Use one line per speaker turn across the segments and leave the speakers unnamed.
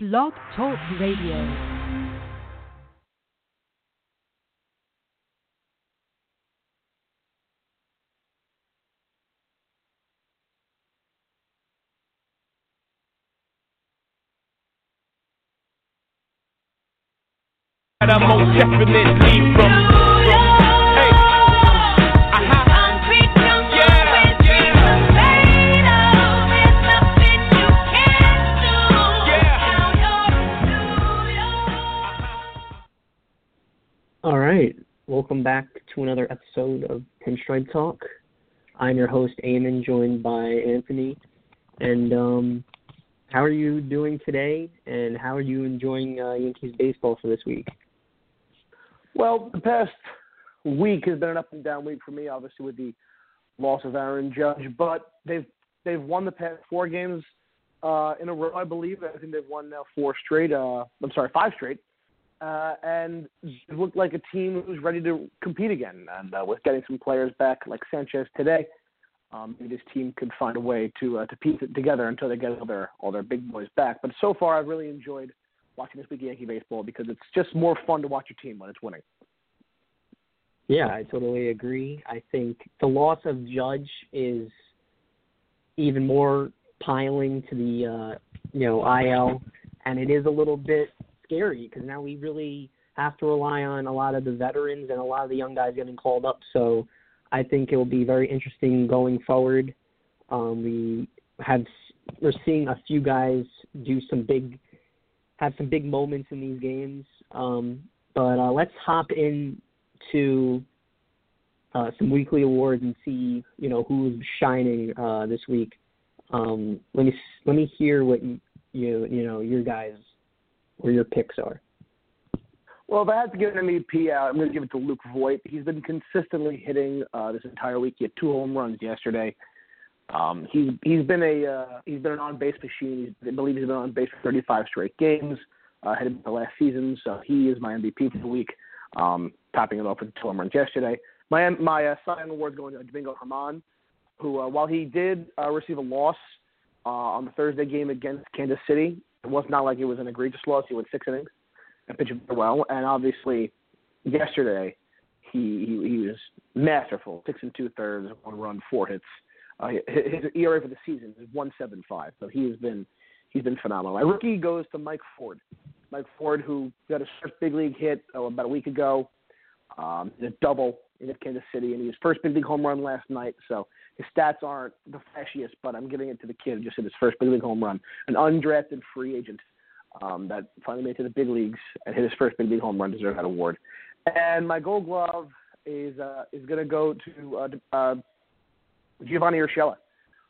Blog Talk Radio.
I'm most definitely from.
Welcome back to another episode of Pinstripe Talk. I'm your host, Eamon, joined by Anthony. And um, how are you doing today? And how are you enjoying uh, Yankees baseball for this week?
Well, the past week has been an up and down week for me, obviously with the loss of Aaron Judge, but they've they've won the past four games uh, in a row, I believe. I think they've won now four straight. Uh, I'm sorry, five straight, uh, and it looked like a team who's ready to compete again. And uh, with getting some players back like Sanchez today, um, maybe this team could find a way to uh, to piece it together until they get all their all their big boys back. But so far, I've really enjoyed watching this week Yankee baseball because it's just more fun to watch your team when it's winning.
Yeah, I totally agree. I think the loss of Judge is even more piling to the uh, you know IL, and it is a little bit scary because now we really have to rely on a lot of the veterans and a lot of the young guys getting called up. So I think it will be very interesting going forward. Um, we have we're seeing a few guys do some big have some big moments in these games. Um, but uh, let's hop in to uh, some weekly awards and see you know who's shining uh, this week. Um, let me let me hear what you you, you know your guys or your picks are.
Well, if I had to give an MVP out, I'm going to give it to Luke Voit. He's been consistently hitting uh, this entire week. He had two home runs yesterday. Um, he's he's been a uh, he's been an on base machine. He's, I believe he's been on base for 35 straight games. Uh, headed the last season, so he is my MVP for the week. Um, topping it off with two home runs yesterday. My my uh, Cy Young award going to Domingo Germán, who uh, while he did uh, receive a loss uh, on the Thursday game against Kansas City, it was not like it was an egregious loss. He went six innings and pitched well, and obviously yesterday he he, he was masterful. Six and two thirds, one run, four hits. Uh, his ERA for the season is one seven five. So he has been he's been phenomenal. My rookie goes to Mike Ford. Mike Ford, who got his first big league hit oh, about a week ago, um, a double in Kansas City, and he his first big league home run last night. So his stats aren't the flashiest, but I'm giving it to the kid who just hit his first big league home run, an undrafted free agent um, that finally made it to the big leagues and hit his first big league home run. Deserves that award. And my Gold Glove is uh, is going to go to uh, uh, Giovanni Urshela,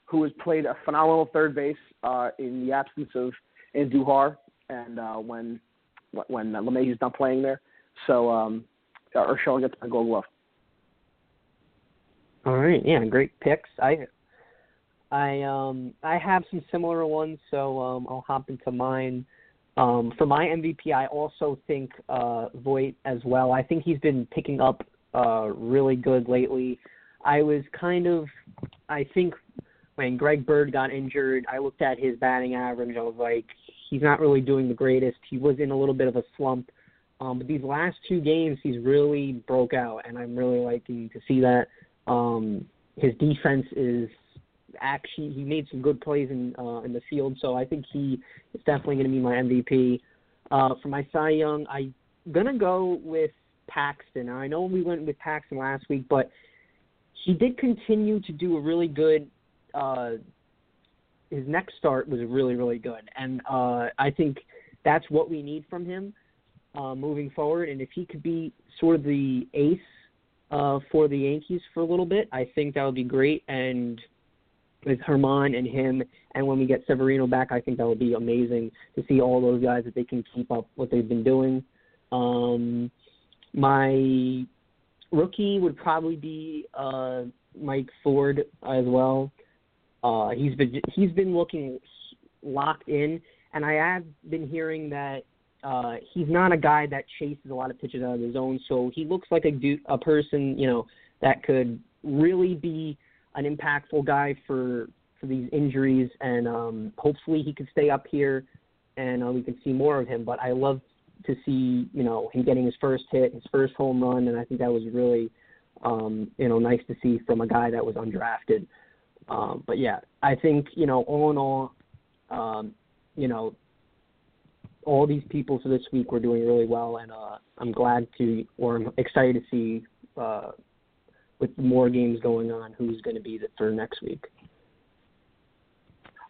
who has played a phenomenal third base uh, in the absence of Andujar and uh, when when LeMahieu's not playing there. So um, Urshela gets my Gold Glove.
All right, yeah, great picks. I I um I have some similar ones, so um I'll hop into mine. Um for my MVP I also think uh Voit as well. I think he's been picking up uh really good lately. I was kind of I think when Greg Bird got injured, I looked at his batting average, I was like, he's not really doing the greatest. He was in a little bit of a slump. Um but these last two games he's really broke out and I'm really liking to see that. Um, his defense is actually he made some good plays in uh, in the field, so I think he is definitely going to be my MVP. Uh, for my Cy Young, I'm gonna go with Paxton. I know we went with Paxton last week, but he did continue to do a really good. Uh, his next start was really really good, and uh, I think that's what we need from him uh, moving forward. And if he could be sort of the ace uh, for the Yankees for a little bit. I think that would be great. And with Germán and him, and when we get Severino back, I think that would be amazing to see all those guys that they can keep up what they've been doing. Um, my rookie would probably be uh, Mike Ford as well. Uh, he's been he's been looking locked in, and I have been hearing that uh, he's not a guy that chases a lot of pitches out of the zone, so he looks like a du- a person you know that could really be an impactful guy for for these injuries, and um, hopefully he could stay up here and uh, we can see more of him. But I love to see you know him getting his first hit, his first home run, and I think that was really um, you know nice to see from a guy that was undrafted. Um, but yeah, I think you know all in all, um, you know all these people for this week were doing really well, and uh, I'm glad to, or I'm excited to see uh, with more games going on who's going to be the, for next week.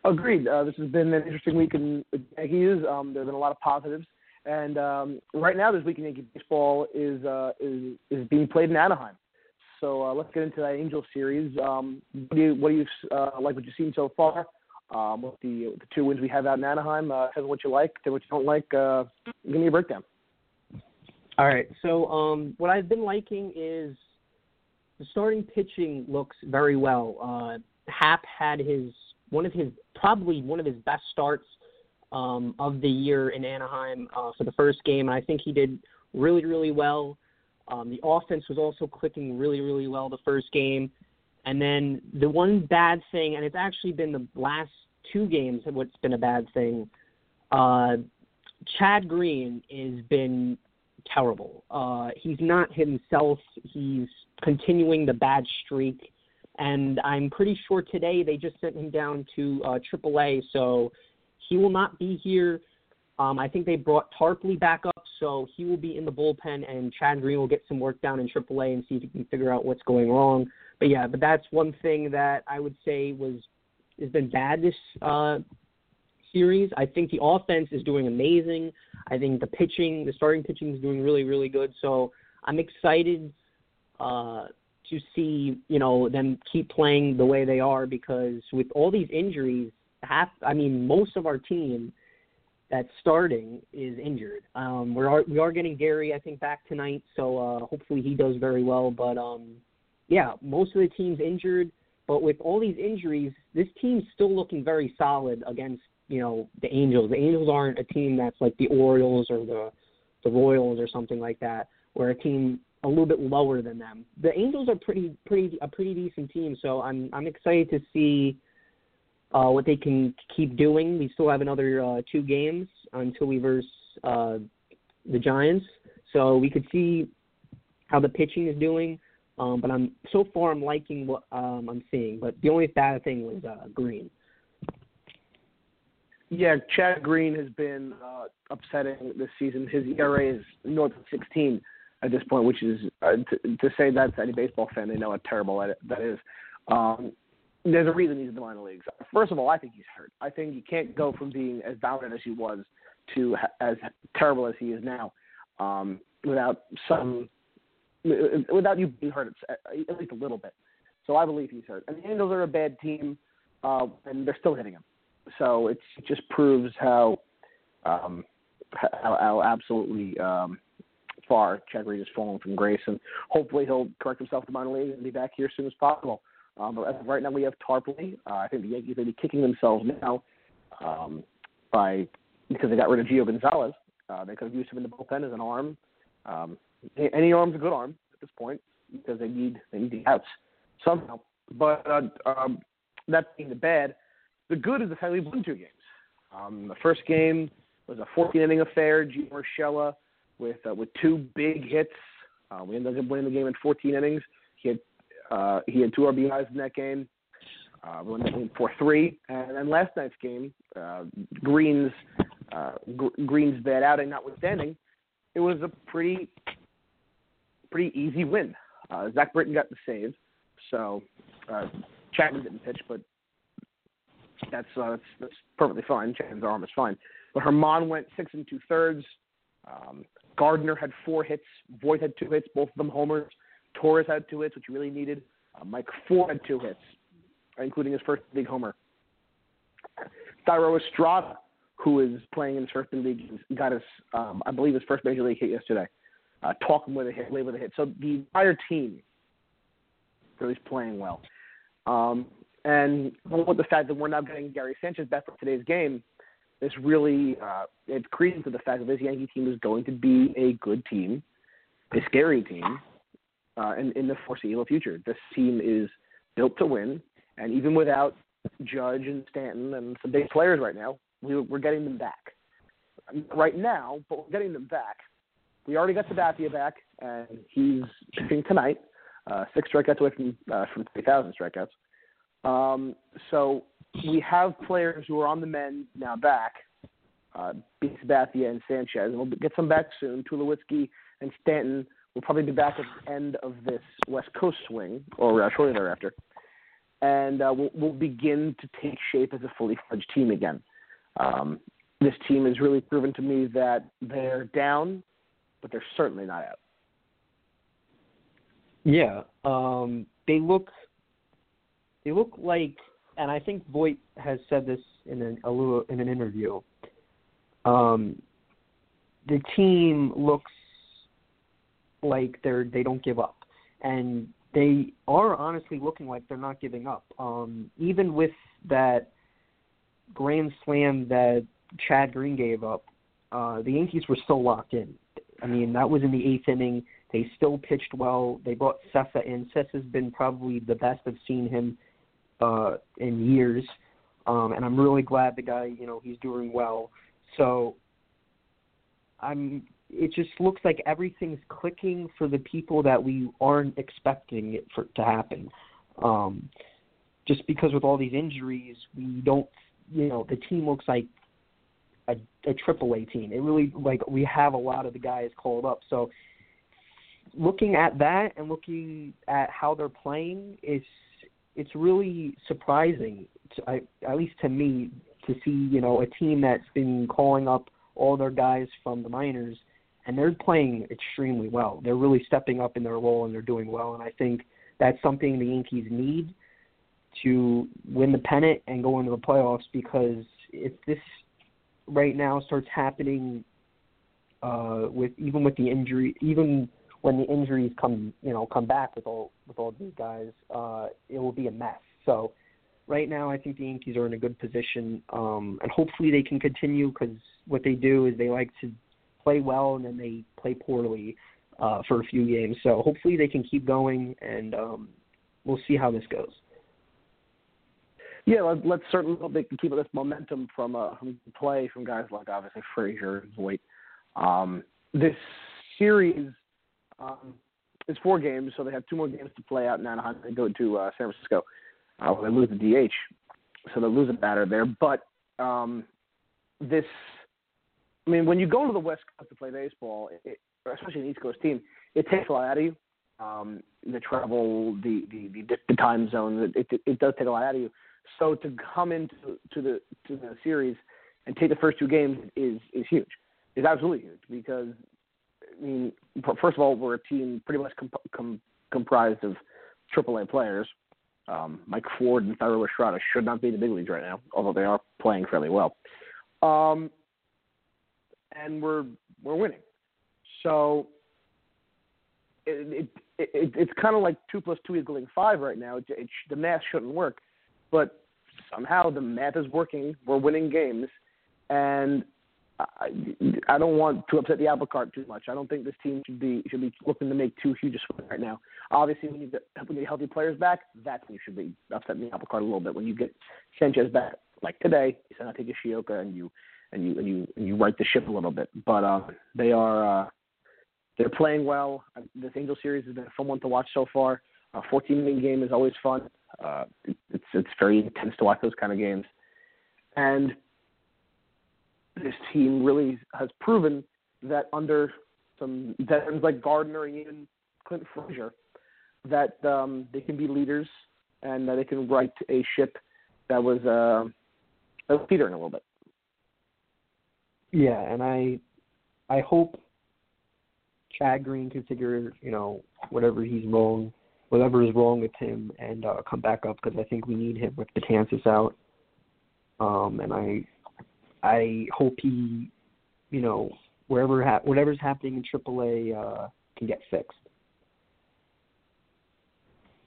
Agreed. Uh, this has been an interesting week in the Yankees. Um, there have been a lot of positives, and um, right now this week in Yankee baseball is uh, is is being played in Anaheim. So uh, let's get into that Angel series. Um, what do you what do you uh, like? What you've seen so far? Um, with the the two wins we have out in Anaheim, uh, tell me what you like, tell me what you don't like. Uh, give me a breakdown.
All right. So um, what I've been liking is the starting pitching looks very well. Uh, Happ had his one of his probably one of his best starts um, of the year in Anaheim uh, for the first game. And I think he did really really well. Um, the offense was also clicking really really well the first game. And then the one bad thing, and it's actually been the last two games what's been a bad thing. Uh, Chad Green has been terrible. Uh, he's not himself. He's continuing the bad streak, and I'm pretty sure today they just sent him down to uh, AAA, so he will not be here. Um, I think they brought Tarpley back up, so he will be in the bullpen, and Chad Green will get some work down in AAA and see if he can figure out what's going wrong but yeah, but that's one thing that I would say was has been bad this uh, series. I think the offense is doing amazing. I think the pitching, the starting pitching is doing really, really good. So I'm excited uh, to see you know them keep playing the way they are because with all these injuries, half I mean most of our team that's starting is injured. Um, we are we are getting Gary I think back tonight, so uh, hopefully he does very well. But um, yeah, most of the team's injured, but with all these injuries, this team's still looking very solid against you know the Angels. The Angels aren't a team that's like the Orioles or the the Royals or something like that, where a team a little bit lower than them. The Angels are pretty pretty a pretty decent team, so I'm I'm excited to see uh, what they can keep doing. We still have another uh, two games until we verse uh, the Giants, so we could see how the pitching is doing. Um, but I'm so far I'm liking what um, I'm seeing. But the only bad thing was uh, Green.
Yeah, Chad Green has been uh, upsetting this season. His ERA is north of 16 at this point, which is uh, to, to say that to any baseball fan, they know how terrible that, is. Um, there's a reason he's in the minor leagues. First of all, I think he's hurt. I think you can't go from being as dominant as he was to as terrible as he is now um, without some without you being hurt at least a little bit. So I believe he's hurt. And the Angels are a bad team, uh, and they're still hitting him. So it just proves how um, how, how absolutely um, far Chad Reed has fallen from grace, and hopefully he'll correct himself to minor league and be back here as soon as possible. Um, but as of right now, we have Tarpley. Uh, I think the Yankees may be kicking themselves now um, by because they got rid of Gio Gonzalez. Uh, they could have used him in the bullpen as an arm. Um, any arm's a good arm at this point because they need they need the outs somehow. But uh, um, that being the bad, the good is the fact we won two games. Um, the first game was a 14 inning affair. Gio Urshela with uh, with two big hits. Uh, we ended up winning the game in 14 innings. He had uh, he had two RBIs in that game. Uh, we won game four three. And then last night's game, uh, Green's uh, Green's bad outing notwithstanding, it was a pretty pretty easy win. Uh, Zach Britton got the save, so uh, Chapman didn't pitch, but that's, uh, that's that's perfectly fine. Chapman's arm is fine. But Germán went six and two thirds. Um, Gardner had four hits. Voit had two hits, both of them homers. Torres had two hits, which he really needed. Uh, Mike Ford had two hits, including his first big homer. Thairo Estrada, who is playing in his first league, got his, um, I believe, his first major league hit yesterday uh, talking with a hit, late with a hit. So the entire team really is playing well. Um, and with the fact that we're now getting Gary Sanchez back for today's game, this really uh, it's credence to the fact that this Yankee team is going to be a good team, a scary team, uh, in, in the foreseeable future. This team is built to win, and even without Judge and Stanton and some big players right now, we, we're getting them back. right now, but we're getting them back. We already got Sabathia back, and he's pitching tonight. Uh, six strikeouts away from uh, from 3,000 strikeouts. Um, so we have players who are on the men now back, uh, Sabathia and Sanchez, and we'll get some back soon. Tulowitzki and Stanton will probably be back at the end of this West Coast swing, or uh, shortly thereafter, and uh, we'll, we'll begin to take shape as a fully fledged team again. Um, this team has really proven to me that they're down, but they're certainly not out.
Yeah, um, they look they look like, and I think Voit has said this in an a little, in an interview. Um, the team looks like they're they don't give up, and they are honestly looking like they're not giving up. Um, even with that grand slam that Chad Green gave up, uh, the Yankees were still locked in. I mean, that was in the eighth inning. They still pitched well. They brought Cessa in. Cessa's been probably the best I've seen him uh, in years, um, and I'm really glad the guy, you know, he's doing well. So I'm. It just looks like everything's clicking for the people that we aren't expecting it for to happen. Um, just because with all these injuries, we don't, you know, the team looks like a, triple A team. It really like we have a lot of the guys called up. So looking at that and looking at how they're playing, it's it's really surprising, to, I, at least to me, to see you know a team that's been calling up all their guys from the minors, and they're playing extremely well. They're really stepping up in their role and they're doing well. And I think that's something the Yankees need to win the pennant and go into the playoffs because if this right now starts happening uh, with even with the injury, even when the injuries come, you know, come back with all with all these guys, uh, it will be a mess. So right now, I think the Yankees are in a good position, um, and hopefully they can continue because what they do is they like to play well and then they play poorly uh, for a few games. So hopefully they can keep going, and um, we'll see how this goes.
Yeah, let, let's certainly hope they can keep this momentum from uh, from play from guys like obviously Frazier and Voit. Um, this series um, it's four games, so they have two more games to play out in Anaheim. They go to uh, San Francisco. Uh, they lose the DH, so they lose a batter there. But um, this, I mean, when you go to the West Coast to play baseball, it, especially an East Coast team, it takes a lot out of you. Um, the travel, the the, the the time zone, it, it it does take a lot out of you. So to come into to the to the series and take the first two games is is huge. Is absolutely huge because I mean, first of all, we're a team pretty much com- comprised of AAA players. Um, Mike Ford and Thairo Estrada should not be in the big leagues right now, although they are playing fairly well. Um, and we're we're winning. So it, it, it it's kind of like two plus two equaling five right now. It, the math shouldn't work, but somehow the math is working. We're winning games, and I, I don't want to upset the apple cart too much. I don't think this team should be should be looking to make too huge a swing right now. Obviously, when you get when you get healthy players back, that's when you should be upsetting the apple cart a little bit. When you get Sanchez back, like today, you send out Higashioka and you and you and you and you right the ship a little bit. But uh, they are uh, they're playing well. This Angel series has been a fun one to watch so far. A 14 inning game is always fun. Uh, it's it's very intense to watch those kind of games, and this team really has proven that under some veterans like Gardner and even Clint Frazier, that um, they can be leaders and that they can right a ship that was uh, that was teetering a little bit.
Yeah, and I I hope Chad Green can figure you know whatever he's wrong, whatever is wrong with him, and uh, come back up because I think we need him with Betances out. Um, and I I hope he, you know, wherever ha- whatever's happening in AAA uh, can get fixed.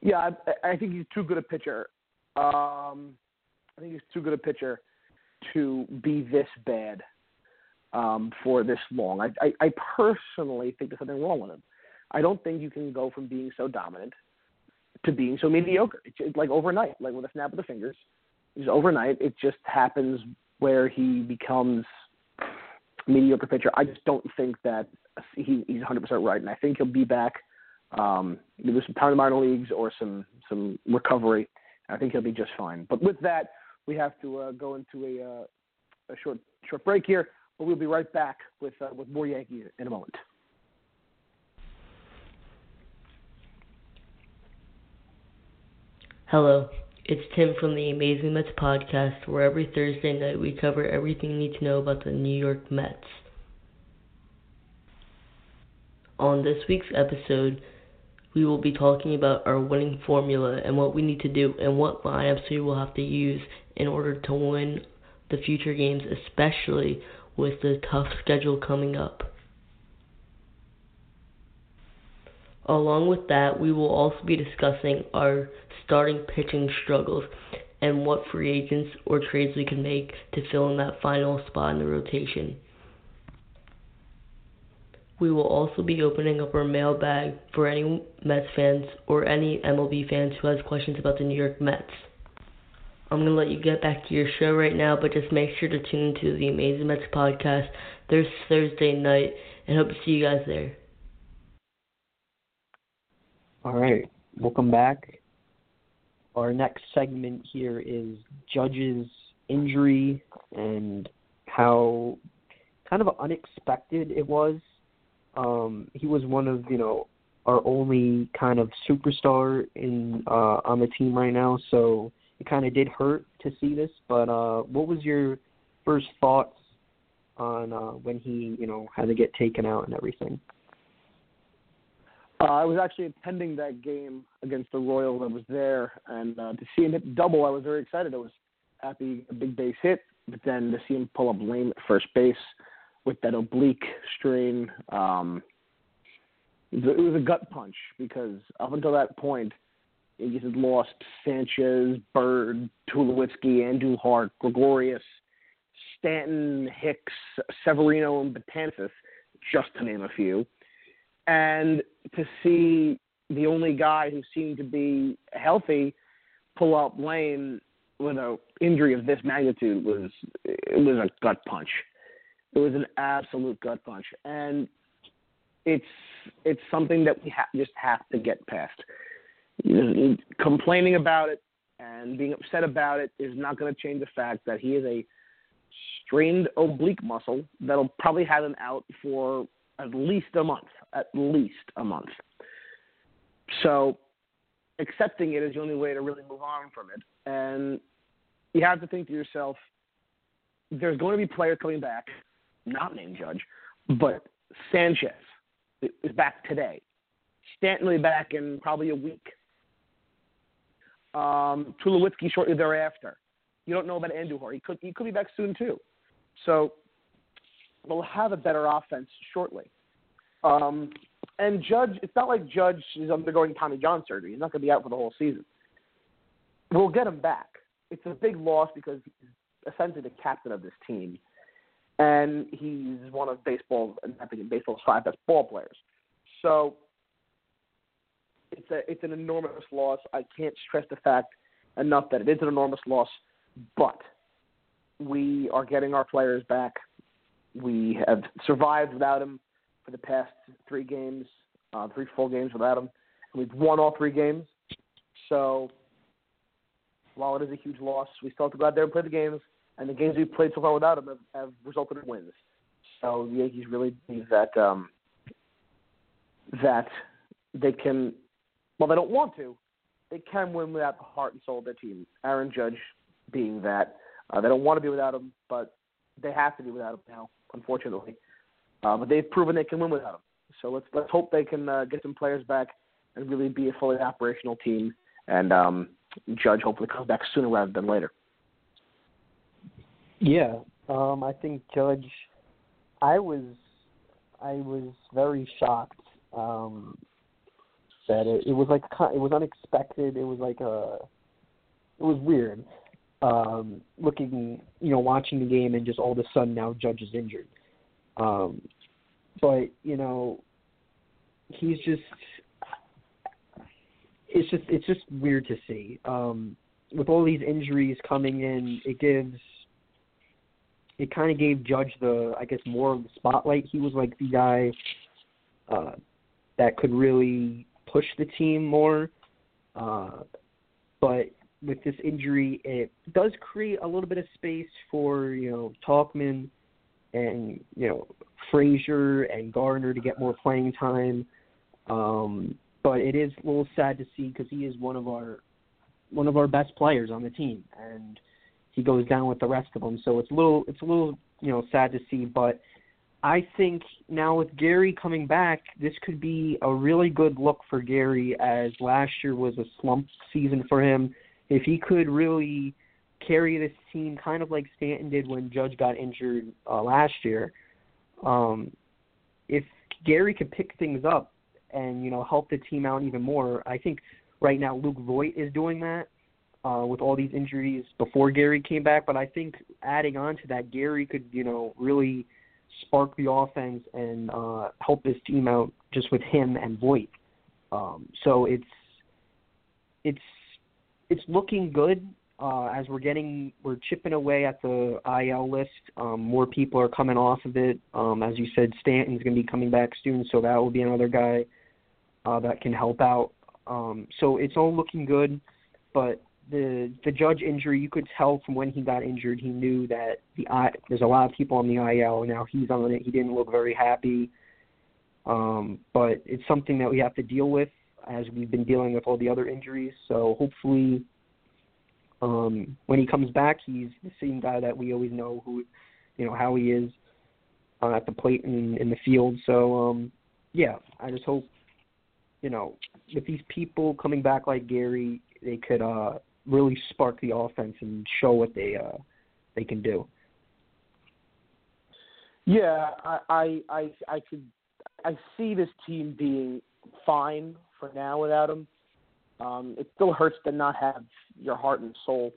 Yeah, I, I think he's too good a pitcher. Um, I think he's too good a pitcher to be this bad um, for this long. I, I, I personally think there's something wrong with him. I don't think you can go from being so dominant to being so mediocre. It's, it's like overnight, like with a snap of the fingers. Just overnight, it just happens where he becomes mediocre pitcher. I just don't think that he, he's 100% right, and I think he'll be back. Um, either some time in minor leagues or some some recovery. I think he'll be just fine. But with that, we have to uh, go into a, uh, a short short break here. But we'll be right back with uh, with more Yankees in a moment.
Hello, it's Tim from the Amazing Mets podcast, where every Thursday night we cover everything you need to know about the New York Mets. On this week's episode, we will be talking about our winning formula and what we need to do and what lineups we will have to use in order to win the future games, especially with the tough schedule coming up. Along with that, we will also be discussing our starting pitching struggles and what free agents or trades we can make to fill in that final spot in the rotation. We will also be opening up our mailbag for any Mets fans or any MLB fans who has questions about the New York Mets. I'm going to let you get back to your show right now, but just make sure to tune into the Amazing Mets podcast this Thursday night and hope to see you guys there.
All right, welcome back. Our next segment here is Judge's injury and how kind of unexpected it was. Um, he was one of you know our only kind of superstar in uh, on the team right now, so it kind of did hurt to see this. But uh, what was your first thoughts on uh, when he you know had to get taken out and everything?
Uh, I was actually attending that game against the Royals. I was there, and uh, to see him hit double, I was very excited. I was happy a big base hit, but then to see him pull up lame at first base with that oblique strain, um, it was, a, gut punch because up until that point, he had lost Sanchez, Bird, Tulowitzki, Andujar, Gregorius, Stanton, Hicks, Severino, and Betances, just to name a few and to see the only guy who seemed to be healthy pull up lane with an injury of this magnitude was it was a gut punch. It was an absolute gut punch, and it's it's something that we ha- just have to get past. Complaining about it and being upset about it is not going to change the fact that he is a strained oblique muscle that'll probably have him out for at least a month, at least a month. So accepting it is the only way to really move on from it. And you have to think to yourself, there's going to be players coming back, not named Judge, but Sanchez is back today. Stanton will be back in probably a week. Um, Tulowitzki shortly thereafter. You don't know about Andujar. He could he could be back soon too. So will have a better offense shortly. Um, and Judge, it's not like Judge is undergoing Tommy John surgery. He's not going to be out for the whole season. We'll get him back. It's a big loss because he's essentially the captain of this team, and he's one of baseball's, I think, baseball's five best ball players. So it's a it's an enormous loss. I can't stress the fact enough that it is an enormous loss, but we are getting our players back. We have survived without him for the past three games, uh, three full games without him. And We've won all three games. So while it is a huge loss, we still have to go out there and play the games. And the games we've played so far without him have, have resulted in wins. So the Yankees really believe that um, that they can. Well, they don't want to. They can win without the heart and soul of their team. Aaron Judge being that. Uh, they don't want to be without him, but they have to be without him now unfortunately. Uh, but they've proven they can win without him. So let's let's hope they can uh, get some players back and really be a fully operational team. And um, Judge hopefully comes back sooner rather than later.
Yeah, um, I think Judge. I was I was very shocked um, that it, it was like it was unexpected. It was like a it was weird um, looking, you know, watching the game and just all of a sudden now Judge is injured. Um, but you know, he's just it's just it's just weird to see. Um, with all these injuries coming in, it gives it kind of gave Judge the, I guess, more of the spotlight. He was like the guy uh, that could really push the team more. Uh, but with this injury, it does create a little bit of space for you know Tauchman and you know Frazier and Gardner to get more playing time. Um, but it is a little sad to see because he is one of our one of our best players on the team, and he goes down with the rest of them. So it's a little it's a little you know sad to see, but I think now with Gary coming back, this could be a really good look for Gary as last year was a slump season for him. If he could really carry this team kind of like Stanton did when Judge got injured uh, last year, um, if Gary could pick things up and you know help the team out even more, I think right now Luke Voit is doing that uh, with all these injuries before Gary came back. But I think adding on to that, Gary could you know really spark the offense and uh, help his team out just with him and Voit. Um, so it's it's it's looking good uh, as we're getting we're chipping away at the IL list. Um, more people are coming off of it. Um, as you said, Stanton's going to be coming back soon, so that will be another guy uh, that can help out. Um, so it's all looking good, but the the judge injury, you could tell from when he got injured, he knew that the there's a lot of people on the IL now. He's on it. He didn't look very happy, um, but it's something that we have to deal with as we've been dealing with all the other injuries. So hopefully, um, when he comes back, he's the same guy that we always know who, you know, how he is uh, at the plate and in the field. So um, yeah, I just hope, you know, with these people coming back like Gary, they could uh really spark the offense and show what they uh, they can do.
Yeah, I, I I I could I see this team being fine for now without him. Um, it still hurts to not have your heart and soul.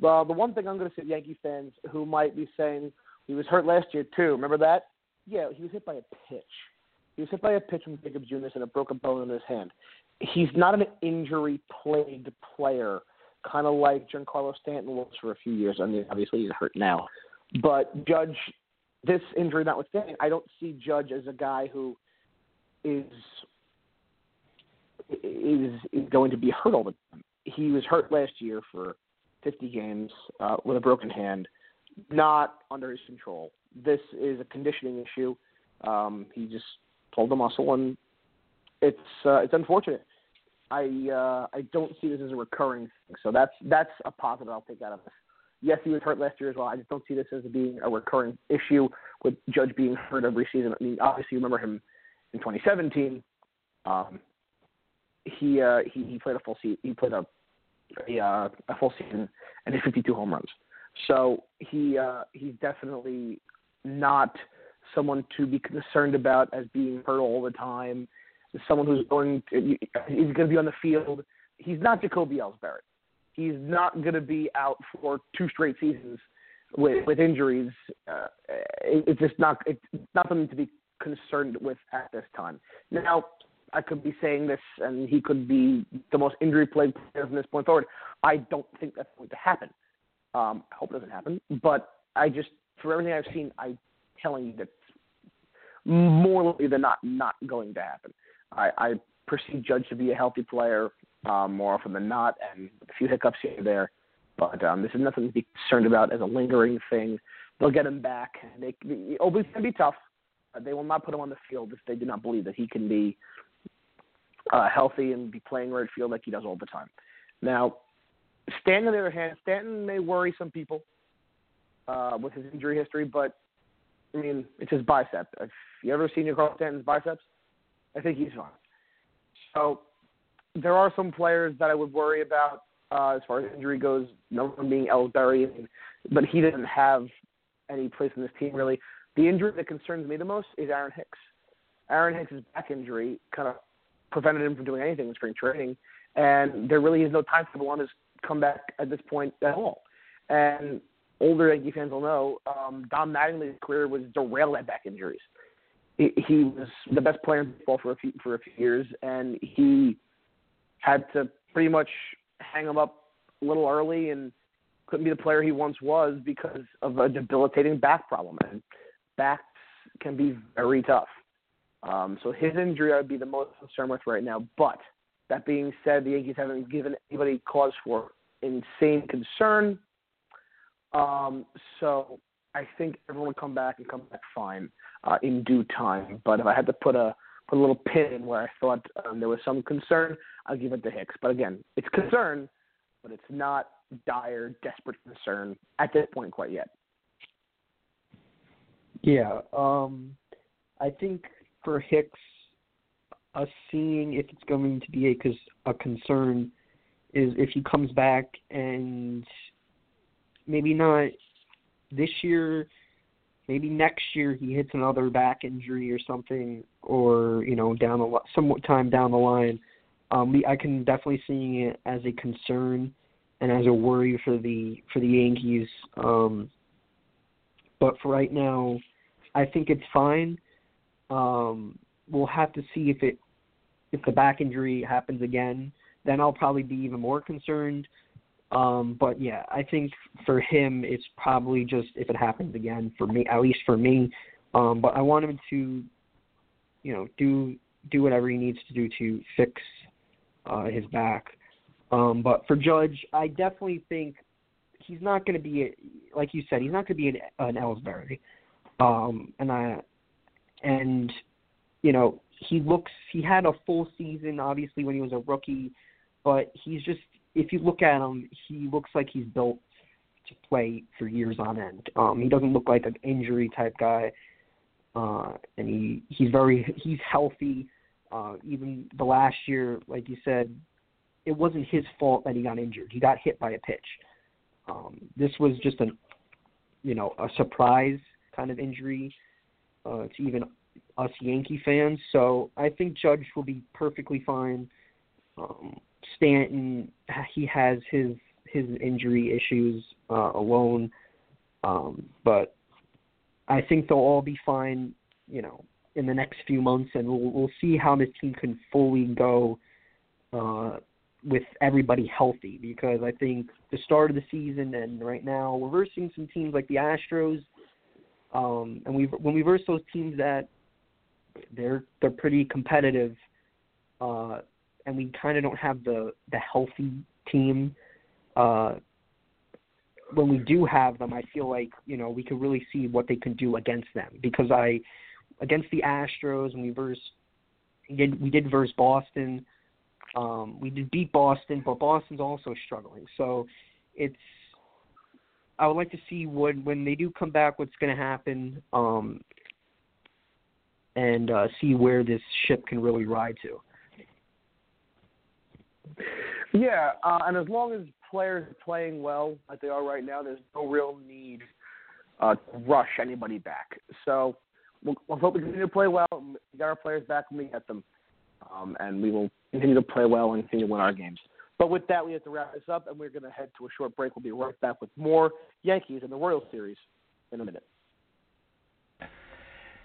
Well, the one thing I'm going to say to Yankee fans who might be saying he was hurt last year too. Remember that? Yeah, he was hit by a pitch. He was hit by a pitch from Jakob Junis and a broken bone in his hand. He's not an injury-plagued player kind of like Giancarlo Stanton was for a few years. I mean, obviously he's hurt now, but Judge, this injury notwithstanding, I don't see Judge as a guy who is is, going to be hurt all the time. He was hurt last year for 50 games uh, with a broken hand, not under his control. This is a conditioning issue. Um, he just pulled a muscle, and it's uh, it's unfortunate. I uh, I don't see this as a recurring thing. So that's that's a positive I'll take out of this. Yes, he was hurt last year as well. I just don't see this as being a recurring issue with Judge being hurt every season. I mean, obviously, you remember him in 2017. Um, he uh, he he played a full season. He played a a, uh, a full season and hit 52 home runs. So he uh, he's definitely not someone to be concerned about as being hurt all the time someone who's going to, he's going to be on the field. He's not Jacoby Ellsbury. He's not going to be out for two straight seasons with with injuries. Uh, it, it's just not it's not something to be concerned with at this time. Now, I could be saying this, and he could be the most injury-plagued player from this point forward. I don't think that's going to happen. Um, I hope it doesn't happen, but I just, for everything I've seen, I'm telling you that more likely than not, not going to happen. I, I perceive Judge to be a healthy player um, more often than not, and a few hiccups here and there. But um, this is nothing to be concerned about as a lingering thing. They'll get him back. They, Obi's going to be tough. They will not put him on the field if they do not believe that he can be uh, healthy and be playing right field like he does all the time. Now, Stanton, on the other hand, Stanton may worry some people uh, with his injury history, but I mean, it's his bicep. Have you ever seen Giancarlo Stanton's biceps? I think he's fine. So there are some players that I would worry about uh, as far as injury goes. Number one being Ellsbury, but he doesn't have any place in this team really. The injury that concerns me the most is Aaron Hicks. Aaron Hicks' back injury kind of prevented him from doing anything in spring training, and there really is no timetable on his comeback at this point at all. And older Yankee fans will know um, Don Mattingly's career was derailed by back injuries he was the best player in baseball for a few for a few years, and he had to pretty much hang him up a little early, and couldn't be the player he once was because of a debilitating back problem, and backs can be very tough. Um, so his injury I would be the most concerned with right now. But that being said, the Yankees haven't given anybody cause for insane concern. Um, so I think everyone will come back and come back fine uh, in due time. But if I had to put a put a little pin in where I thought um, there was some concern, I'll give it to Hicks. But again, it's concern, but it's not dire, desperate concern at this point quite yet.
Yeah, um, I think for Hicks, us seeing if it's going to be a, because a concern is if he comes back and maybe not this year, maybe next year he hits another back injury or something, or you know down the somewhat time down the line. Um, we, I can definitely see it as a concern and as a worry for the for the Yankees. Um, but for right now, I think it's fine. Um, we'll have to see if it if the back injury happens again. Then I'll probably be even more concerned. Um, but yeah, I think for him, it's probably just if it happens again for me, at least for me. Um, but I want him to, you know, do do whatever he needs to do to fix uh, his back. Um, but for Judge, I definitely think he's not going to be, a, like you said, he's not going to be an, an Ellsbury. Um, and I, and you know, he looks, he had a full season obviously when he was a rookie, but he's just, if you look at him, he looks like he's built to play for years on end. Um, he doesn't look like an injury type guy, uh, and he he's very he's healthy. Uh, even the last year, like you said, it wasn't his fault that he got injured. He got hit by a pitch. Um, this was just a, you know, a surprise kind of injury uh, to even us Yankee fans. So I think Judge will be perfectly fine. Um, Stanton, he has his his injury issues uh, alone, um, but I think they'll all be fine. You know, in the next few months, and we'll we'll see how this team can fully go uh, with everybody healthy. Because I think the start of the season and right now we're versing some teams like the Astros, um, and we when we verse those teams that they're they're pretty competitive, uh, and we kind of don't have the the healthy team. Uh, when we do have them, I feel like you know we can really see what they can do against them because I against the Astros and we verse we did we did verse Boston. Um, we did beat Boston, but Boston's also struggling. So it's I would like to see what when they do come back, what's going to happen, um, and uh, see where this ship can really ride to.
Yeah, uh, and as long as players are playing well like they are right now, there's no real need uh, to rush anybody back. So we'll, we'll hope we continue to play well. We got our players back when we get them, um, and we will continue to play well and continue to win our games. But with that, we have to wrap this up, and we're going to head to a short break. We'll be right back with more Yankees and the Royals series in a minute.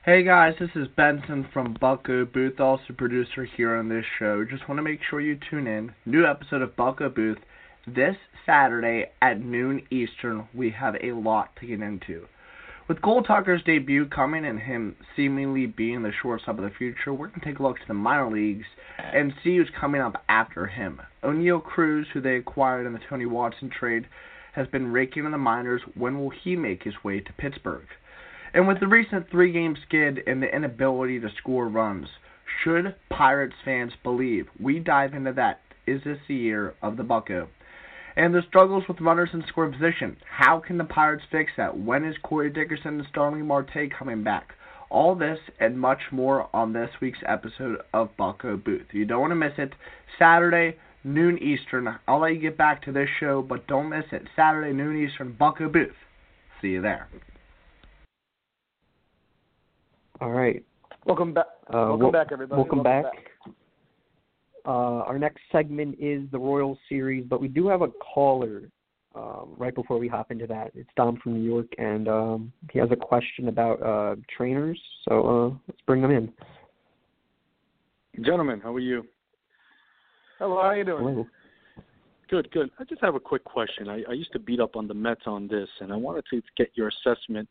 Hey guys, this is Benson from Bucko Booth, also producer here on this show. Just want to make sure you tune in. New episode of Bucko Booth this Saturday at noon Eastern. We have a lot to get into. With Cole Tucker's debut coming and him seemingly being the shortstop of the future, we're going to take a look to the minor leagues and see who's coming up after him. Oneil Cruz, who they acquired in the Tony Watson trade, has been raking in the minors. When will he make his way to Pittsburgh? And with the recent three game skid and the inability to score runs, should Pirates fans believe? We dive into that. Is this the year of the Bucko? And the struggles with runners in scoring position. How can the Pirates fix that? When is Corey Dickerson and Starling Marte coming back? All this and much more on this week's episode of Bucko Booth. You don't want to miss it. Saturday, noon Eastern. I'll let you get back to this show, but don't miss it. Saturday, noon Eastern, Bucko Booth. See you there.
All right.
Welcome back.
Uh,
welcome
wel-
back, everybody.
Welcome, back. Uh, our next segment is the Royal Series, but we do have a caller um, right before we hop into that. It's Dom from New York, and um, he has a question about uh, trainers. So uh, let's bring him in.
Gentlemen, how are you?
Hello, how are you doing?
Hello.
Good, good. I just have a quick question. I, I used to beat up on the Mets on this, and I wanted to get your assessment.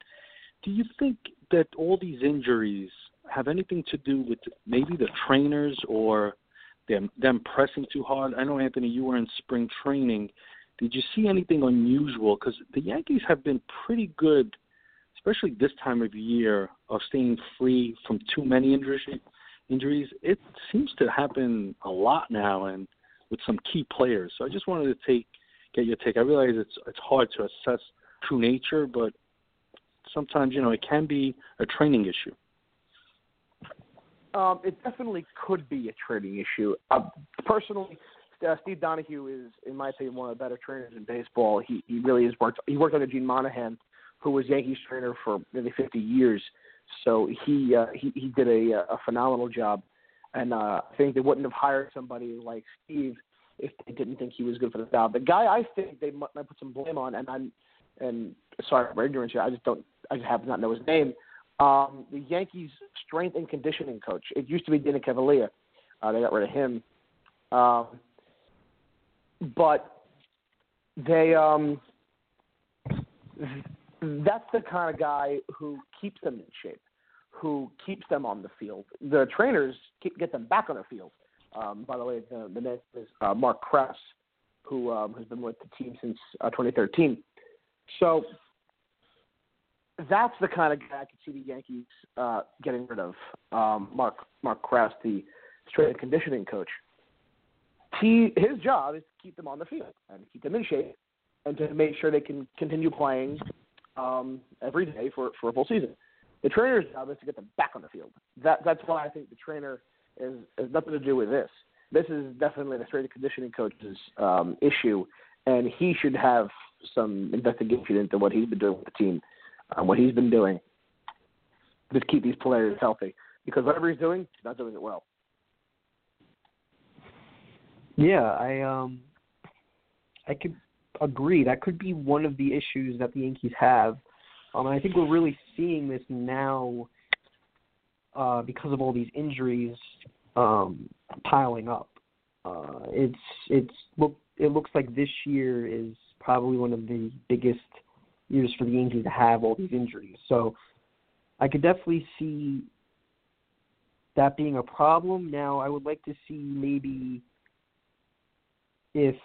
Do you think that all these injuries have anything to do with maybe the trainers or them them pressing too hard? I know Anthony, you were in spring training. Did you see anything unusual? Because the Yankees have been pretty good, especially this time of year, of staying free from too many injuries. Injuries. It seems to happen a lot now, and with some key players. So I just wanted to take get your take. I realize it's it's hard to assess true nature, but sometimes you know it can be a training issue.
Um, it definitely could be a training issue. Uh, personally, uh, Steve Donohue is, in my opinion, one of the better trainers in baseball. He he really has worked. He worked under Gene Monahan, who was Yankees trainer for nearly 50 years. So he uh, he he did a a phenomenal job, and uh, I think they wouldn't have hired somebody like Steve if they didn't think he was good for the job. The guy I think they might, might put some blame on, and I'm and sorry for ignorance here, I just don't I just have to not know his name. Um, the Yankees strength and conditioning coach. It used to be Dana Cavalea. Uh, they got rid of him. Um, but they um, that's the kind of guy who keeps them in shape, who keeps them on the field. The trainers keep, get them back on the field. Um, by the way, the, the name is uh, Mark Krause, who um, has been with the team since uh, 2013. So that's the kind of guy I could see the Yankees uh, getting rid of. Um, Mark Mark Krause, the strength and conditioning coach. He his job is to keep them on the field and keep them in shape, and to make sure they can continue playing um, every day for for a full season. The trainer's job is to get them back on the field. That that's why I think the trainer is has nothing to do with this. This is definitely the strength and conditioning coach's um, issue, and he should have some investigation into what he's been doing with the team, um, what he's been doing to keep these players healthy. Because whatever he's doing, he's not doing it well.
Yeah, I um, I could agree. That could be one of the issues that the Yankees have. Um, and I think we're really seeing this now uh, because of all these injuries um, piling up. Uh, it's it's look it looks like this year is probably one of the biggest years for the Yankees to have all these injuries. So I could definitely see that being a problem. Now I would like to see maybe if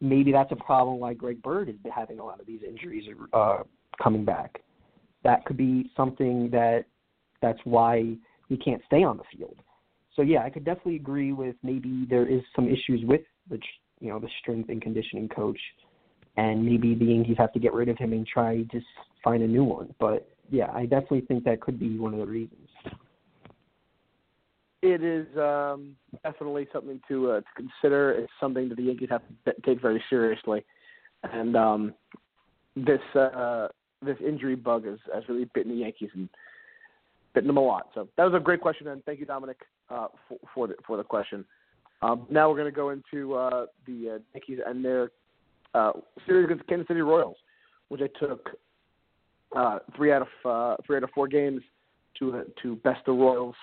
maybe that's a problem why Greg Bird been having a lot of these injuries uh, coming back. That could be something that that's why he can't stay on the field. So yeah, I could definitely agree with maybe there is some issues with the you know the strength and conditioning coach, and maybe the Yankees have to get rid of him and try to find a new one. But yeah, I definitely think that could be one of the reasons.
It is um, definitely something to uh, to consider. It's something that the Yankees have to take very seriously, and um, this uh, this injury bug has, has really bitten the Yankees and bitten them a lot. So that was a great question, and thank you, Dominic, uh, for, for the for the question. Um, now we're going to go into uh, the uh, Yankees and their uh, series against Kansas City Royals, which I took uh, three out of uh, three out of four games to uh, to best the Royals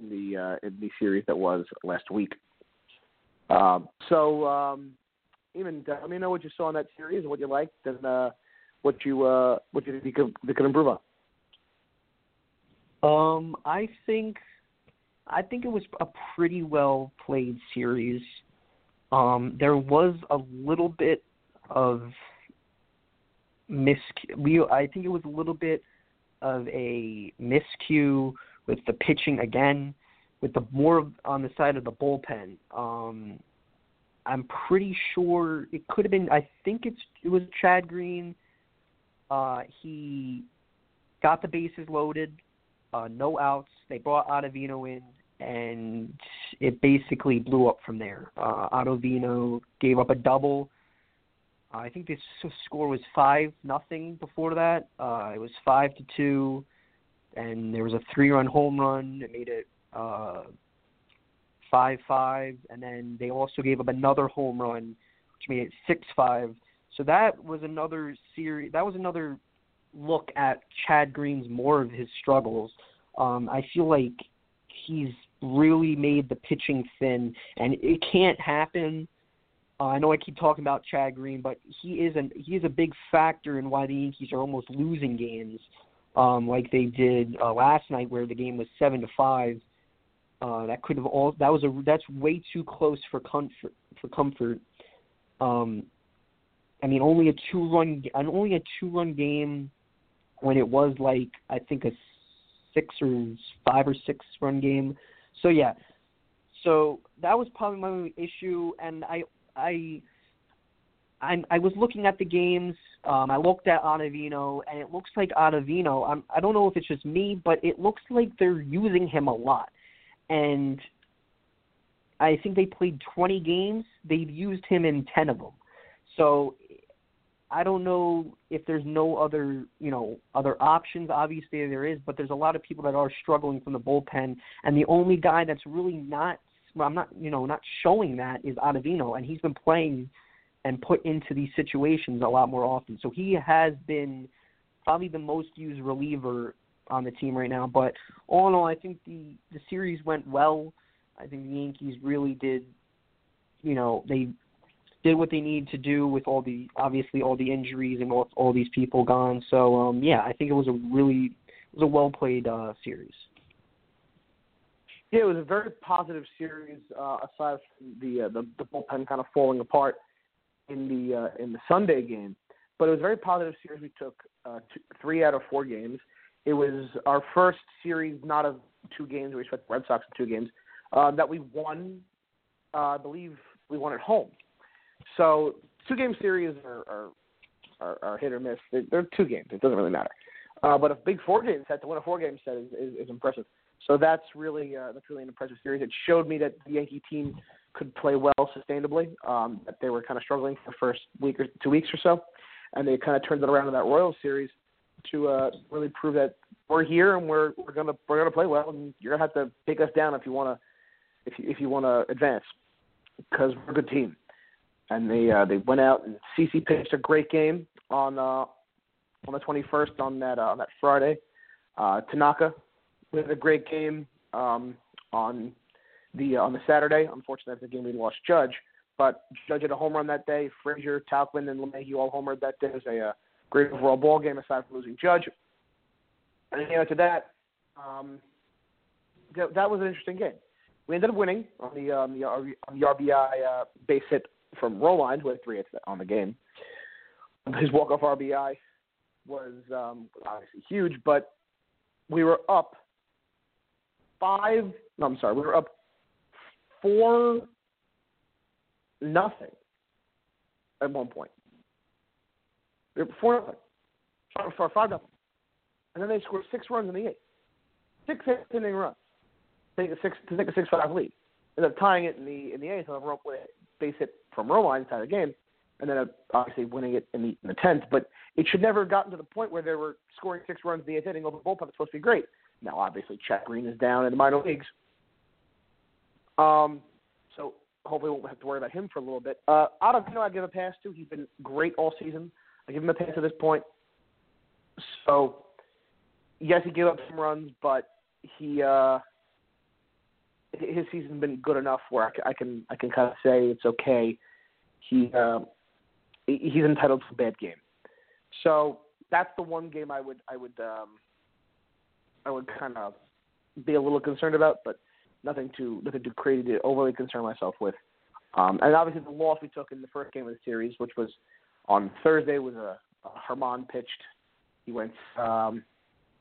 in the in the series that was last week. Um, so, um, Eamon let me know what you saw in that series and what you liked, and what you what you think you could, you could improve on.
Um, I think I think it was a pretty well played series. Um, there was a little bit of mis. We I think it was a little bit of a miscue with the pitching again, with the more on the side of the bullpen. Um, I'm pretty sure it could have been. I think it's it was Chad Green. Uh, he got the bases loaded, uh, no outs. They brought Ottavino in, and it basically blew up from there. Uh, gave up a double. I think the score was five nothing before that. Uh, it was five to two, and there was a three-run home run. It made it uh, five five, and then they also gave up another home run, which made it six five. So that was another series. That was another look at Chad Green's more of his struggles. Um, I feel like he's really made the pitching thin, and it can't happen Uh, I know I keep talking about Chad Green, but he is an he is a big factor in why the Yankees are almost losing games, um, like they did uh, last night, where the game was seven to five. Uh, that could have all that was a that's way too close for comfort for comfort. Um, I mean, only a two run and only a two run game when it was like I think a six or five or six run game. So yeah, so that was probably my issue, and I I I, I was looking at the games. Um, I looked at Ottavino, and it looks like Ottavino. I'm, I don't know if it's just me, but it looks like they're using him a lot. And I think they played 20 games. They've used him in 10 of them. So I don't know if there's no other, you know, other options. Obviously there is, but there's a lot of people that are struggling from the bullpen, and the only guy that's really not well, I'm not, you know, not showing that is Ottavino, and he's been playing and put into these situations a lot more often. So he has been probably the most used reliever on the team right now. But all in all, I think the the series went well. I think the Yankees really did, you know, they did what they needed to do with all the obviously all the injuries and all, all these people gone. So um yeah, I think it was a really it was a well played uh series.
Yeah, it was a very positive series. Uh, aside from the, uh, the the bullpen kind of falling apart in the uh, in the Sunday game, but it was a very positive series. We took uh, two, three out of four games. It was our first series, not of two games. We swept the Red Sox in two games uh, that we won. Uh, I believe we won at home. So two game series are are, are, are hit or miss. They're, they're two games. It doesn't really matter. Uh, but a big four game set to win a four game set is, is, is impressive. So that's really uh, that's really an impressive series. It showed me that the Yankee team could play well sustainably. Um, that they were kind of struggling for the first week or two weeks or so, and they kind of turned it around in that Royals series to uh, really prove that we're here and we're we're gonna we're gonna play well, and you're gonna have to take us down if you wanna if you if you wanna advance because we're a good team. And they uh, they went out and CC pitched a great game on uh, on the 21st on that uh, on that Friday. Uh, Tanaka we had a great game um, on the uh, on the Saturday. Unfortunately, that's the game we lost Judge, but Judge had a home run that day. Frazier, Tauchman, and LeMahieu all homered that day. It was a uh, great overall ball game aside from losing Judge. And then after that, um, that, that was an interesting game. We ended up winning on the um, the, on the RBI uh, base hit from Romine, who had three hits on the game. His walk off RBI was um, obviously huge, but we were up five. No, I'm sorry. We were up four nothing at one point. We were four nothing. For five nothing. And then they scored six runs in the eighth. Six inning runs. Take a six to take a six five lead. Ended up tying it in the in the eighth on a rope with a base hit from Romine to the game, and then obviously winning it in the in the tenth. But it should never have gotten to the point where they were scoring six runs in the eighth inning over the bullpen. It's supposed to be great. Now, obviously, Chad Green is down in the minor leagues. Um, so hopefully, we won't have to worry about him for a little bit. Uh, Ottavino, I give a pass to. He's been great all season. I give him a pass at this point. So, yes, he gave up some runs, but he uh, his season's been good enough where I I can, I can kind of say it's okay. He uh, he's entitled to a bad game. So that's the one game I would I would um, I would kind of be a little concerned about, but nothing too nothing too crazy to overly concern myself with. Um, and obviously the loss we took in the first game of the series, which was on Thursday, was a, a Germán pitched. He went um,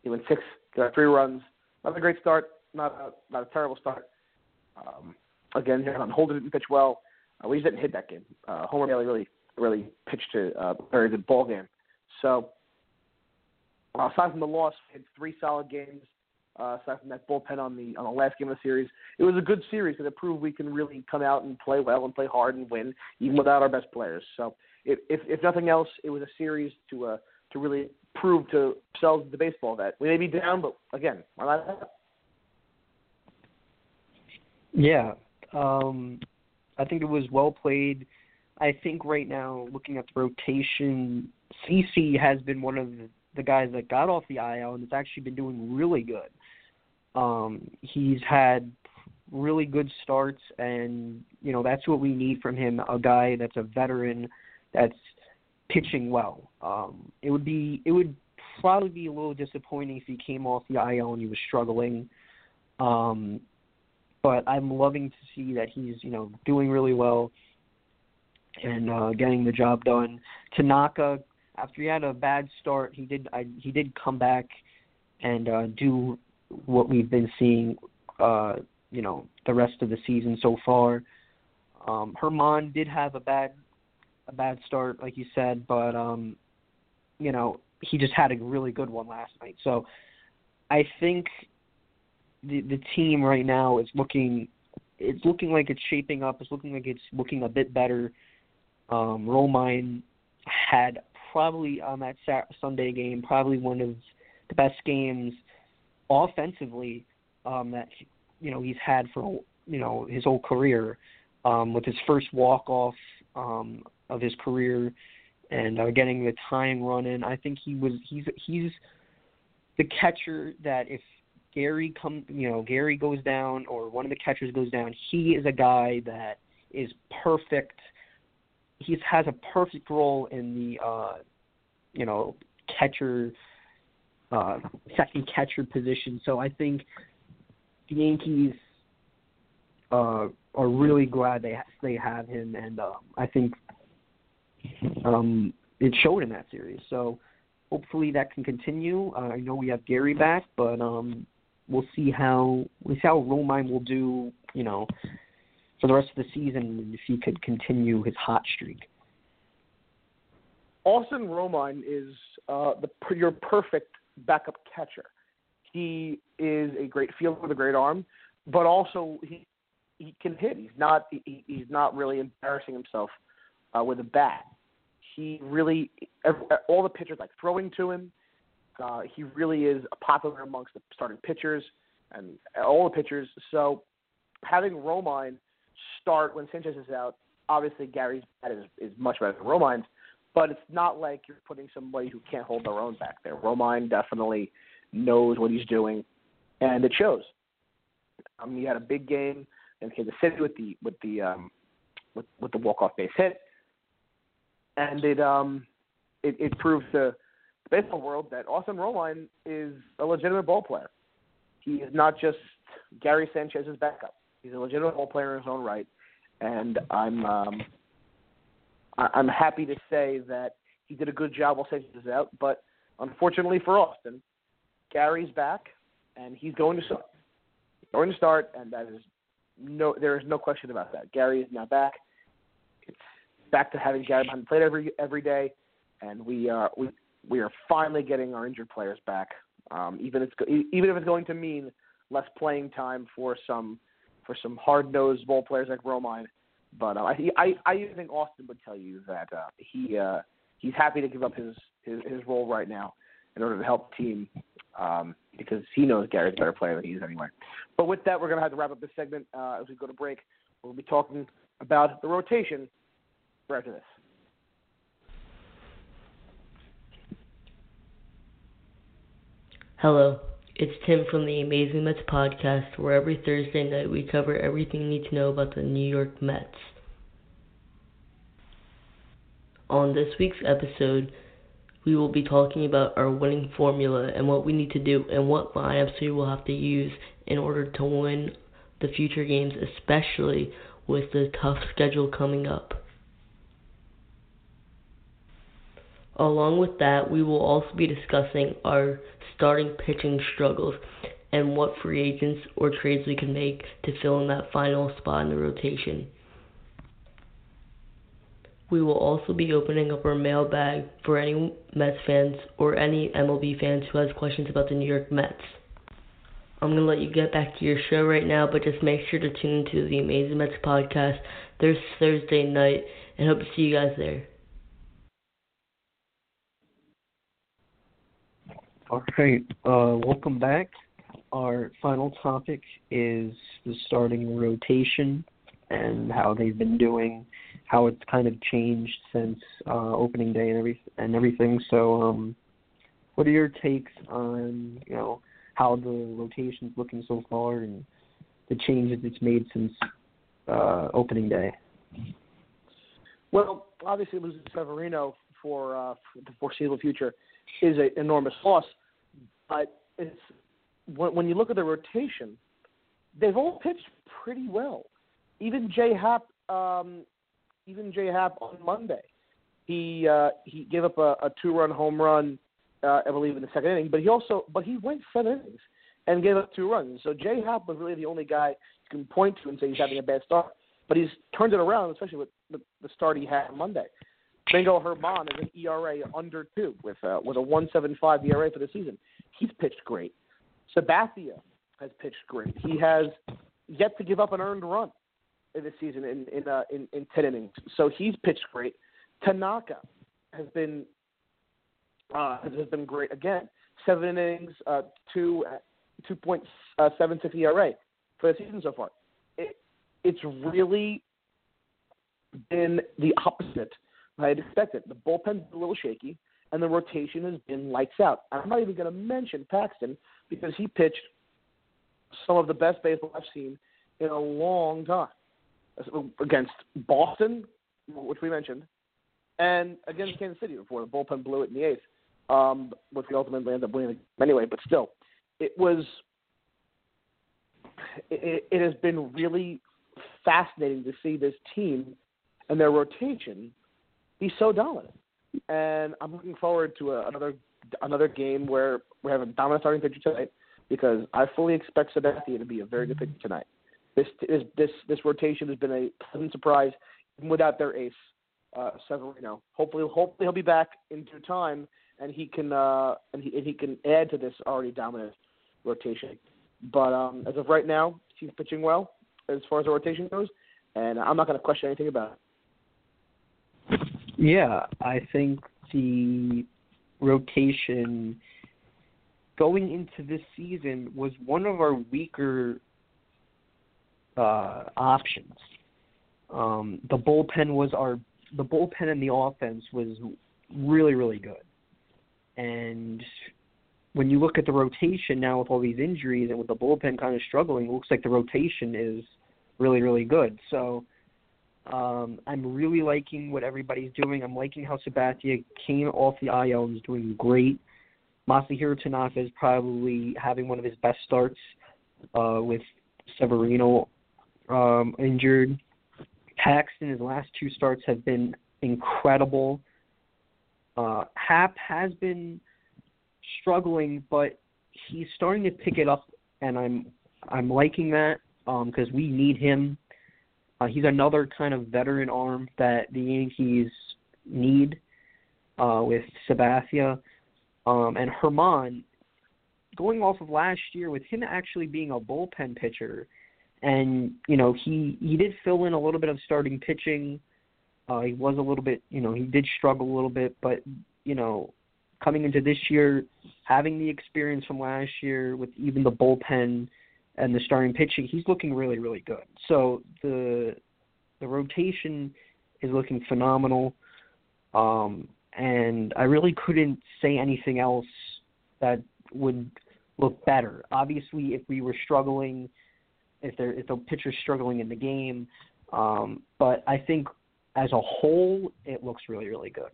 he went six, got three runs. Not a great start, not a not a terrible start. Um, again, Holder didn't pitch well. Uh, we just didn't hit that game. Uh, Homer Bailey really really pitched a uh, very good ball game. So uh, aside from the loss, had three solid games. Uh, aside from that bullpen on the on the last game of the series, it was a good series because it proved we can really come out and play well and play hard and win even without our best players. So, if if, if nothing else, it was a series to uh, to really prove to ourselves the baseball that we may be down, but again, we're not.
Yeah, um, I think it was well played. I think right now, looking at the rotation, CC has been one of the guys that got off the IL and has actually been doing really good. Um, he's had really good starts, and you know that's what we need from him. A guy that's a veteran, that's pitching well. Um, it would be it would probably be a little disappointing if he came off the IL and he was struggling. Um, but I'm loving to see that he's you know doing really well and uh, getting the job done. Tanaka, after he had a bad start, he did I, he did come back and uh, do what we've been seeing, uh, you know, the rest of the season so far. Um, Germán did have a bad a bad start, like you said, but um, you know, he just had a really good one last night. So I think the the team right now is looking it's looking like it's shaping up. It's looking like it's looking a bit better. Um, Romine had probably on that Sunday game probably one of the best games offensively um, that you know he's had for you know his whole career um, with his first walk off um, of his career and uh, getting the tying run in. I think he was he's he's the catcher that if Gary come you know Gary goes down or one of the catchers goes down, he is a guy that is perfect. He has a perfect role in the uh, you know catcher uh, second catcher position. So I think the Yankees uh, are really glad they they have him, and uh, I think um, it showed in that series. So hopefully that can continue. Uh, I know we have Gary back, but um, we'll see how we'll see how Romine will do. You know, for the rest of the season, if he could continue his hot streak.
Austin Romine is uh, the your perfect backup catcher. He is a great fielder with a great arm, but also he he can hit. He's not he, he's not really embarrassing himself uh, with a bat. He really all the pitchers like throwing to him. Uh, he really is popular amongst the starting pitchers and all the pitchers. So having Romine start when Sanchez is out, obviously Gary's bat is, is much better than Romine's, but it's not like you're putting somebody who can't hold their own back there. Romine definitely knows what he's doing, and it shows. Um, he had a big game in Kansas City with the with the um, with, with the walk off base hit, and it um it, it proves to the baseball world that Austin Romine is a legitimate ball player. He is not just Gary Sanchez's backup. He's a legitimate ball player in his own right, and I'm um, I'm happy to say that he did a good job while Sanchez is out. But unfortunately for Austin, Gary's back, and he's going to start. Going to start, and that is no, there is no question about that. Gary is now back. It's back to having Gary behind the plate every every day, and we are we we are finally getting our injured players back. Um, even it's even if it's going to mean less playing time for some for some hard nosed ball players like Romine. But uh, I, I I think Austin would tell you that uh, he uh, he's happy to give up his, his his role right now in order to help the team um, because he knows Gary's a better player than he is anyway. But with that, we're going to have to wrap up this segment uh, as we go to break. We'll be talking about the rotation right after this.
Hello, it's Tim from the Amazing Mets podcast, where every Thursday night we cover everything you need to know about the New York Mets. On this week's episode, we will be talking about our winning formula and what we need to do and what lineups we will have to use in order to win the future games, especially with the tough schedule coming up. Along with that, we will also be discussing our starting pitching struggles and what free agents or trades we can make to fill in that final spot in the rotation. We will also be opening up our mailbag for any Mets fans or any MLB fans who has questions about the New York Mets. I'm going to let you get back to your show right now, but just make sure to tune into the Amazing Mets podcast this Thursday night and hope to see you guys there.
All right, uh, welcome back. Our final topic is the starting rotation and how they've been doing how it's kind of changed since uh, opening day and every and everything. So, um, what are your takes on you know how the rotation's looking so far and the changes it's made since uh, opening day.
Well, obviously losing Severino for, uh, for the foreseeable future is an enormous loss, but it's when, you look at the rotation, they've all pitched pretty well. Even Jay Happ, um, even Jay Happ on Monday, he uh, he gave up a, a two-run home run, uh, I believe, in the second inning. But he also, but he went seven innings and gave up two runs. So Jay Happ was really the only guy you can point to and say he's having a bad start. But he's turned it around, especially with the, the start he had on Monday. Domingo Germán is an ERA under two with uh, with a 1.75 ERA for the season. He's pitched great. Sabathia has pitched great. He has yet to give up an earned run in this season in in, uh, in in ten innings. So he's pitched great. Tanaka has been uh, has been great again. Seven innings, uh, two two point uh, seven six ERA for the season so far. It, it's really been the opposite I had expected. The bullpen's a little shaky, and the rotation has been lights out. I'm not even going to mention Paxton because he pitched some of the best baseball I've seen in a long time against Boston, which we mentioned, and against Kansas City before the bullpen blew it in the eighth, um, which we ultimately ended up winning anyway. But still, it was. It, it has been really fascinating to see this team and their rotation be so dominant. And I'm looking forward to a, another another game where we have a dominant starting pitcher tonight because I fully expect Sabathia to be a very good pitcher tonight. This this this this rotation has been a pleasant surprise without their ace, uh, Severino. Hopefully, hopefully he'll be back in due time and he can uh, and he and he can add to this already dominant rotation. But um, as of right now, he's pitching well as far as the rotation goes, and I'm not going to question anything about
it. Yeah, I think the rotation going into this season was one of our weaker uh, options. Um, the bullpen was our the bullpen and the offense was really really good, and when you look at the rotation now with all these injuries and with the bullpen kind of struggling, it looks like the rotation is really really good. So um, I'm really liking what everybody's doing. I'm liking how Sabathia came off the IL and is doing great. Masahiro Tanaka is probably having one of his best starts uh, with Severino um, injured. Paxton, his last two starts have been incredible. Uh, Happ has been struggling, but he's starting to pick it up, and I'm I'm liking that because um, we need him uh, he's another kind of veteran arm that the Yankees need uh, with Sabathia um, and Germán. Going off of last year, with him actually being a bullpen pitcher, and you know he he did fill in a little bit of starting pitching. Uh, he was a little bit, you know, he did struggle a little bit, but you know, coming into this year, having the experience from last year with even the bullpen and the starting pitching, he's looking really, really good. So the the rotation is looking phenomenal, um, and I really couldn't say anything else that would look better. Obviously, if we were struggling, if there if the pitcher's struggling in the game, um, but I think as a whole, it looks really, really good.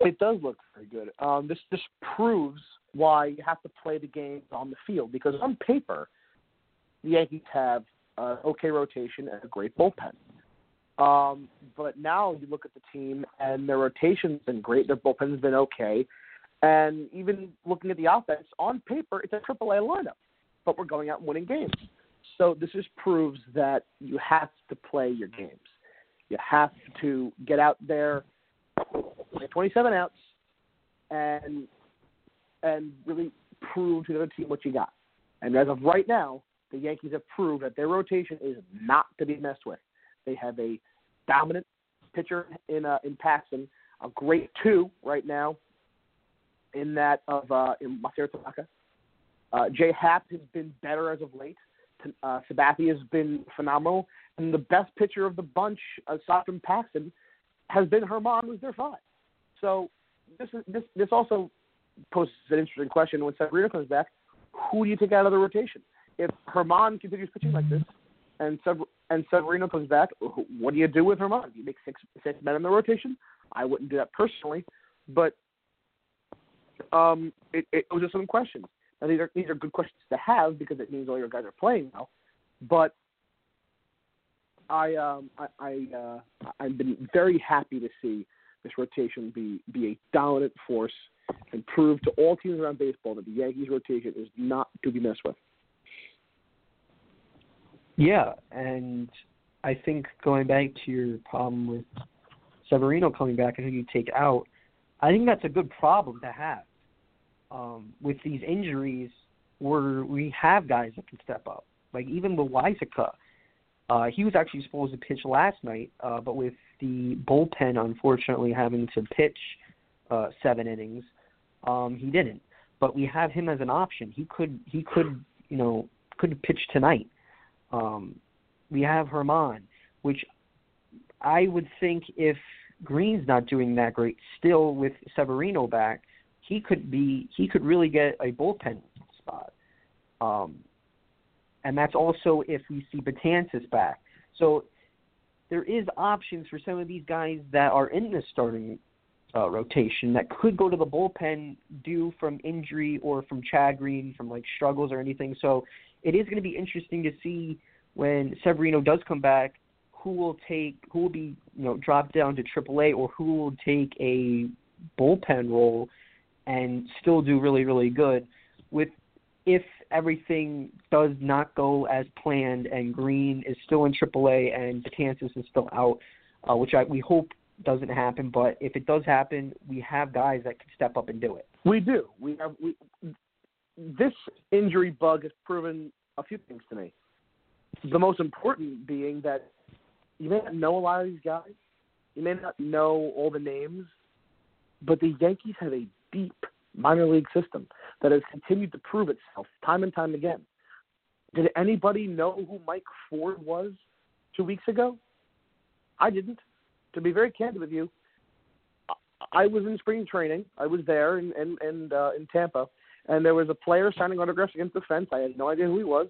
It does look very good. Um, this just proves why you have to play the game on the field because on paper, the Yankees have an okay rotation and a great bullpen. Um, but now you look at the team and their rotation's been great, their bullpen's been okay, and even looking at the offense on paper, it's a AAA lineup, but we're going out and winning games. So this just proves that you have to play your games. You have to get out there, play 27 outs, and and really prove to the other team what you got. And as of right now, the Yankees have proved that their rotation is not to be messed with. They have a dominant pitcher in uh, in Paxton, a great two right now in that of uh, in Masahiro Tanaka. Uh, Jay Happ has been better as of late. Uh, Sabathia has been phenomenal, and the best pitcher of the bunch, aside from Paxton, has been Germán, who's their five. So this is this this also poses an interesting question when Severino comes back. Who do you take out of the rotation? if Germán continues pitching like this, and Sever- and Severino comes back, what do you do with Germán? Do you make six six men in the rotation? I wouldn't do that personally, but um, it, it those are some questions. Now these are these are good questions to have because it means all your guys are playing now. But I um I, I uh I've been very happy to see this rotation be be a dominant force and prove to all teams around baseball that the Yankees rotation is not to be messed with.
Yeah, and I think going back to your problem with Severino coming back and who you take out, I think that's a good problem to have. Um, with these injuries, where we have guys that can step up, like even Loaisiga, uh, he was actually supposed to pitch last night, uh, but with the bullpen unfortunately having to pitch uh, seven innings, um, he didn't. But we have him as an option. He could he could you know could pitch tonight. Um, we have Germán, which I would think if Green's not doing that great, still with Severino back, he could be he could really get a bullpen spot. Um, and that's also if we see Betances back. So there is options for some of these guys that are in the starting uh, rotation that could go to the bullpen due from injury or from Chad Green from like struggles or anything. So it is going to be interesting to see when Severino does come back who will take who will be you know dropped down to AAA or who will take a bullpen role and still do really really good with if everything does not go as planned and Green is still in AAA and Betances is still out, uh, which I, we hope doesn't happen. But if it does happen, we have guys that can step up and do it.
We do. We have we. This injury bug has proven a few things to me. The most important being that you may not know a lot of these guys, you may not know all the names, but the Yankees have a deep minor league system that has continued to prove itself time and time again. Did anybody know who Mike Ford was two weeks ago? I didn't. To be very candid with you, I was in spring training. I was there in in in, uh, in Tampa, and there was a player signing autographs against the fence. I had no idea who he was,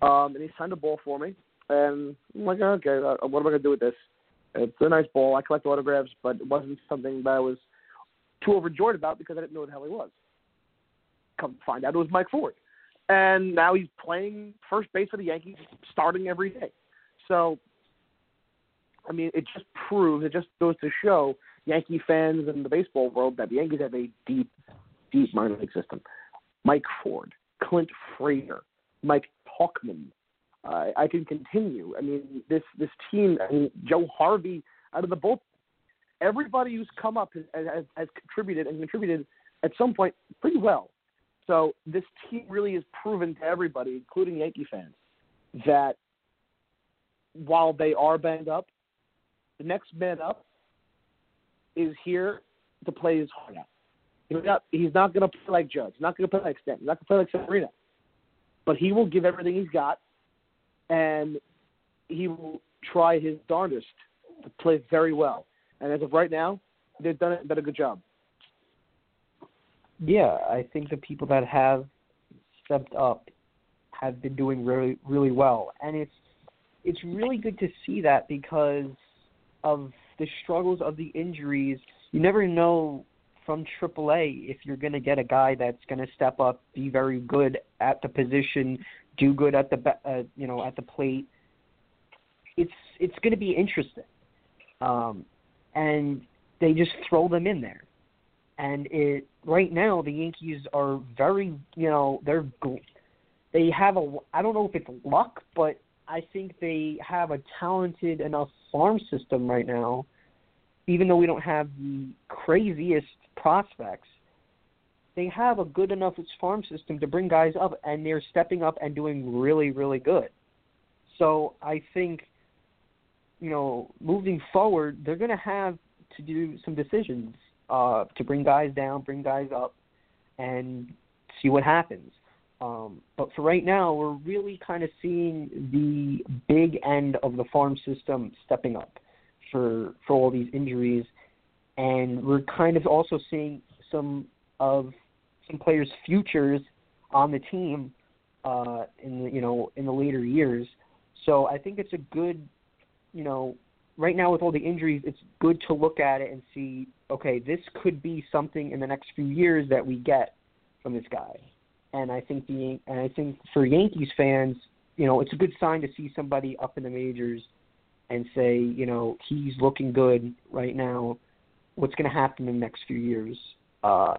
um, and he signed a ball for me. And I'm like, okay, uh, what am I gonna do with this? It's a nice ball. I collect autographs, but it wasn't something that I was too overjoyed about because I didn't know who the hell he was. Come find out, it was Mike Ford, and now he's playing first base for the Yankees, starting every day. So, I mean, it just proves, it just goes to show Yankee fans and the baseball world that the Yankees have a deep, deep minor league system. Mike Ford, Clint Frazier, Mike Tauchman. Uh, I can continue. I mean, this this team. I mean, Joe Harvey out of the bullpen everybody who's come up has, has, has contributed and contributed at some point pretty well. So this team really has proven to everybody, including Yankee fans, that while they are banged up, the next man up is here to play his heart out. He's not, he's not going to play like Judge. He's not going to play like Stanton. He's not going to play like Severino. But he will give everything he's got, and he will try his darndest to play very well. And as of right now, they've done, done a good job.
Yeah, I think the people that have stepped up have been doing really really well, and it's it's really good to see that because of the struggles of the injuries. You never know from AAA if you're going to get a guy that's going to step up, be very good at the position, do good at the uh, you know at the plate. It's it's going to be interesting, um, and they just throw them in there. And it right now the Yankees are very you know they're they have a I don't know if it's luck, but I think they have a talented enough farm system right now. Even though we don't have the craziest prospects, they have a good enough farm system to bring guys up, and they're stepping up and doing really, really good. So I think, you know, moving forward, they're going to have to do some decisions uh, to bring guys down, bring guys up, and see what happens. Um, but for right now, we're really kind of seeing the big end of the farm system stepping up for for all these injuries, and we're kind of also seeing some of some players' futures on the team uh, in the you know in the later years. So I think it's a good, you know, right now with all the injuries, it's good to look at it and see, okay, this could be something in the next few years that we get from this guy. And I think the and I think for Yankees fans, you know, it's a good sign to see somebody up in the majors and say, you know, he's looking good right now. What's going to happen in the next few years uh,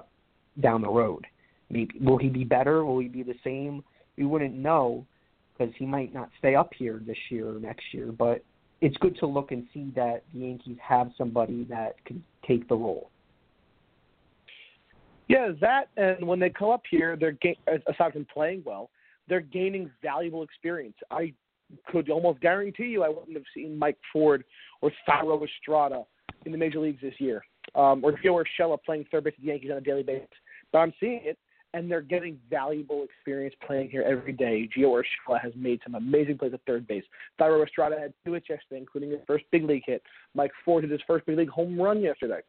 down the road? Maybe will he be better? Will he be the same? We wouldn't know because he might not stay up here this year or next year. But it's good to look and see that the Yankees have somebody that can take the role.
Yeah, that and when they come up here, they're aside from playing well, they're gaining valuable experience. I could almost guarantee you I wouldn't have seen Mike Ford or Thairo Estrada in the major leagues this year, um, or Gio Urshela playing third base at the Yankees on a daily basis. But I'm seeing it, and they're getting valuable experience playing here every day. Gio Urshela has made some amazing plays at third base. Thairo Estrada had two hits yesterday, including his first big league hit. Mike Ford hit his first big league home run yesterday.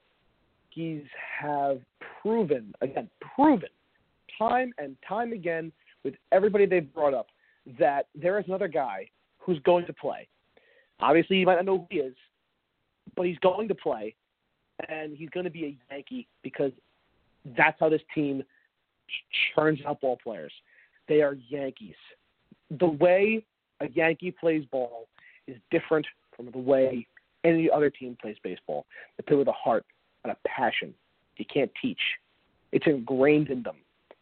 Yankees have proven, again, proven, time and time again with everybody they've brought up that there is another guy who's going to play. Obviously, you might not know who he is, but he's going to play, and he's going to be a Yankee because that's how this team churns out ball players. They are Yankees. The way a Yankee plays ball is different from the way any other team plays baseball. They play with a heart and a passion. You can't teach. It's ingrained in them.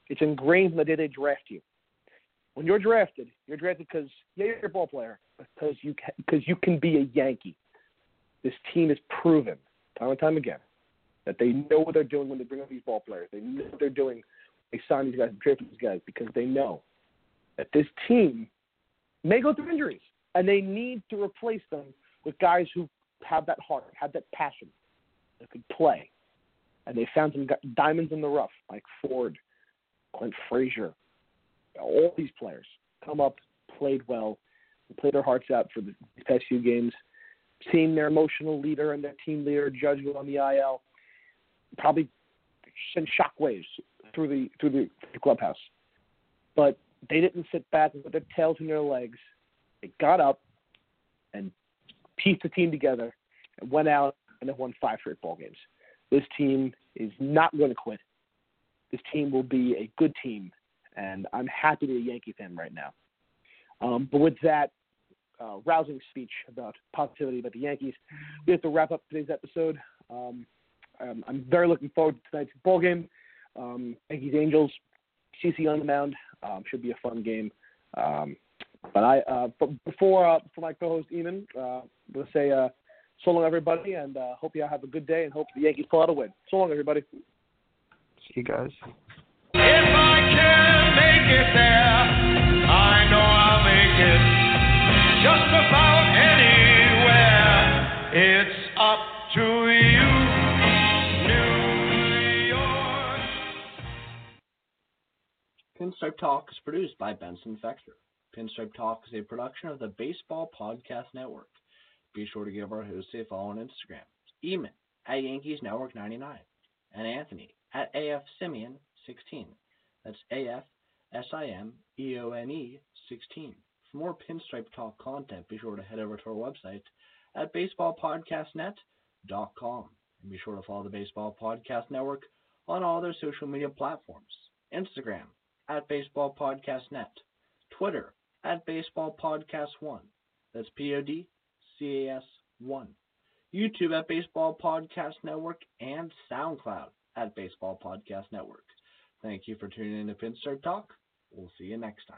It's ingrained from the day they draft you. When you're drafted, you're drafted because yeah, you're a ball player, because you because you can be a Yankee. This team has proven time and time again that they know what they're doing when they bring up these ball players. They know what they're doing. They sign these guys, and draft these guys because they know that this team may go through injuries, and they need to replace them with guys who have that heart, have that passion, that could play. And they found some diamonds in the rough, like Ford, Clint Frazier, all these players come up, played well, played their hearts out for the past few games. Seeing their emotional leader and their team leader Judge on the IL probably sent shockwaves through the through the, clubhouse. But they didn't sit back and put their tails in their legs. They got up and pieced the team together and went out and they won five straight ball games. This team is not going to quit. This team will be a good team, and I'm happy to be a Yankee fan right now. Um, but with that uh, rousing speech about positivity about the Yankees, we have to wrap up today's episode. Um, um, I'm very looking forward to tonight's ball game. Um, Yankees Angels, CC on the mound um, should be a fun game. Um, but I, uh, but before uh, before my co-host Eamon, uh, we'll say uh, so long everybody, and uh, hope you all have a good day, and hope the Yankees pull out a win. So long everybody.
See you guys.
If I can make it there, I know I'll make it just about anywhere. It's
Pinstripe Talk is produced by Benson Fexter. Pinstripe Talk is a production of the Baseball Podcast Network. Be sure to give our hosts a follow on Instagram. Eamon at Yankees Network 99 and Anthony at AF Simeon 16. That's AF S I M E O N E 16. For more Pinstripe Talk content, be sure to head over to our website at baseballpodcastnet.com. And be sure to follow the Baseball Podcast Network on all their social media platforms Instagram at Baseball Podcast Net, Twitter at Baseball Podcast 1. That's P O D C A S 1. YouTube at Baseball Podcast Network, and SoundCloud at Baseball Podcast Network. Thank you for tuning in to Pinstripe Talk. We'll see you next time.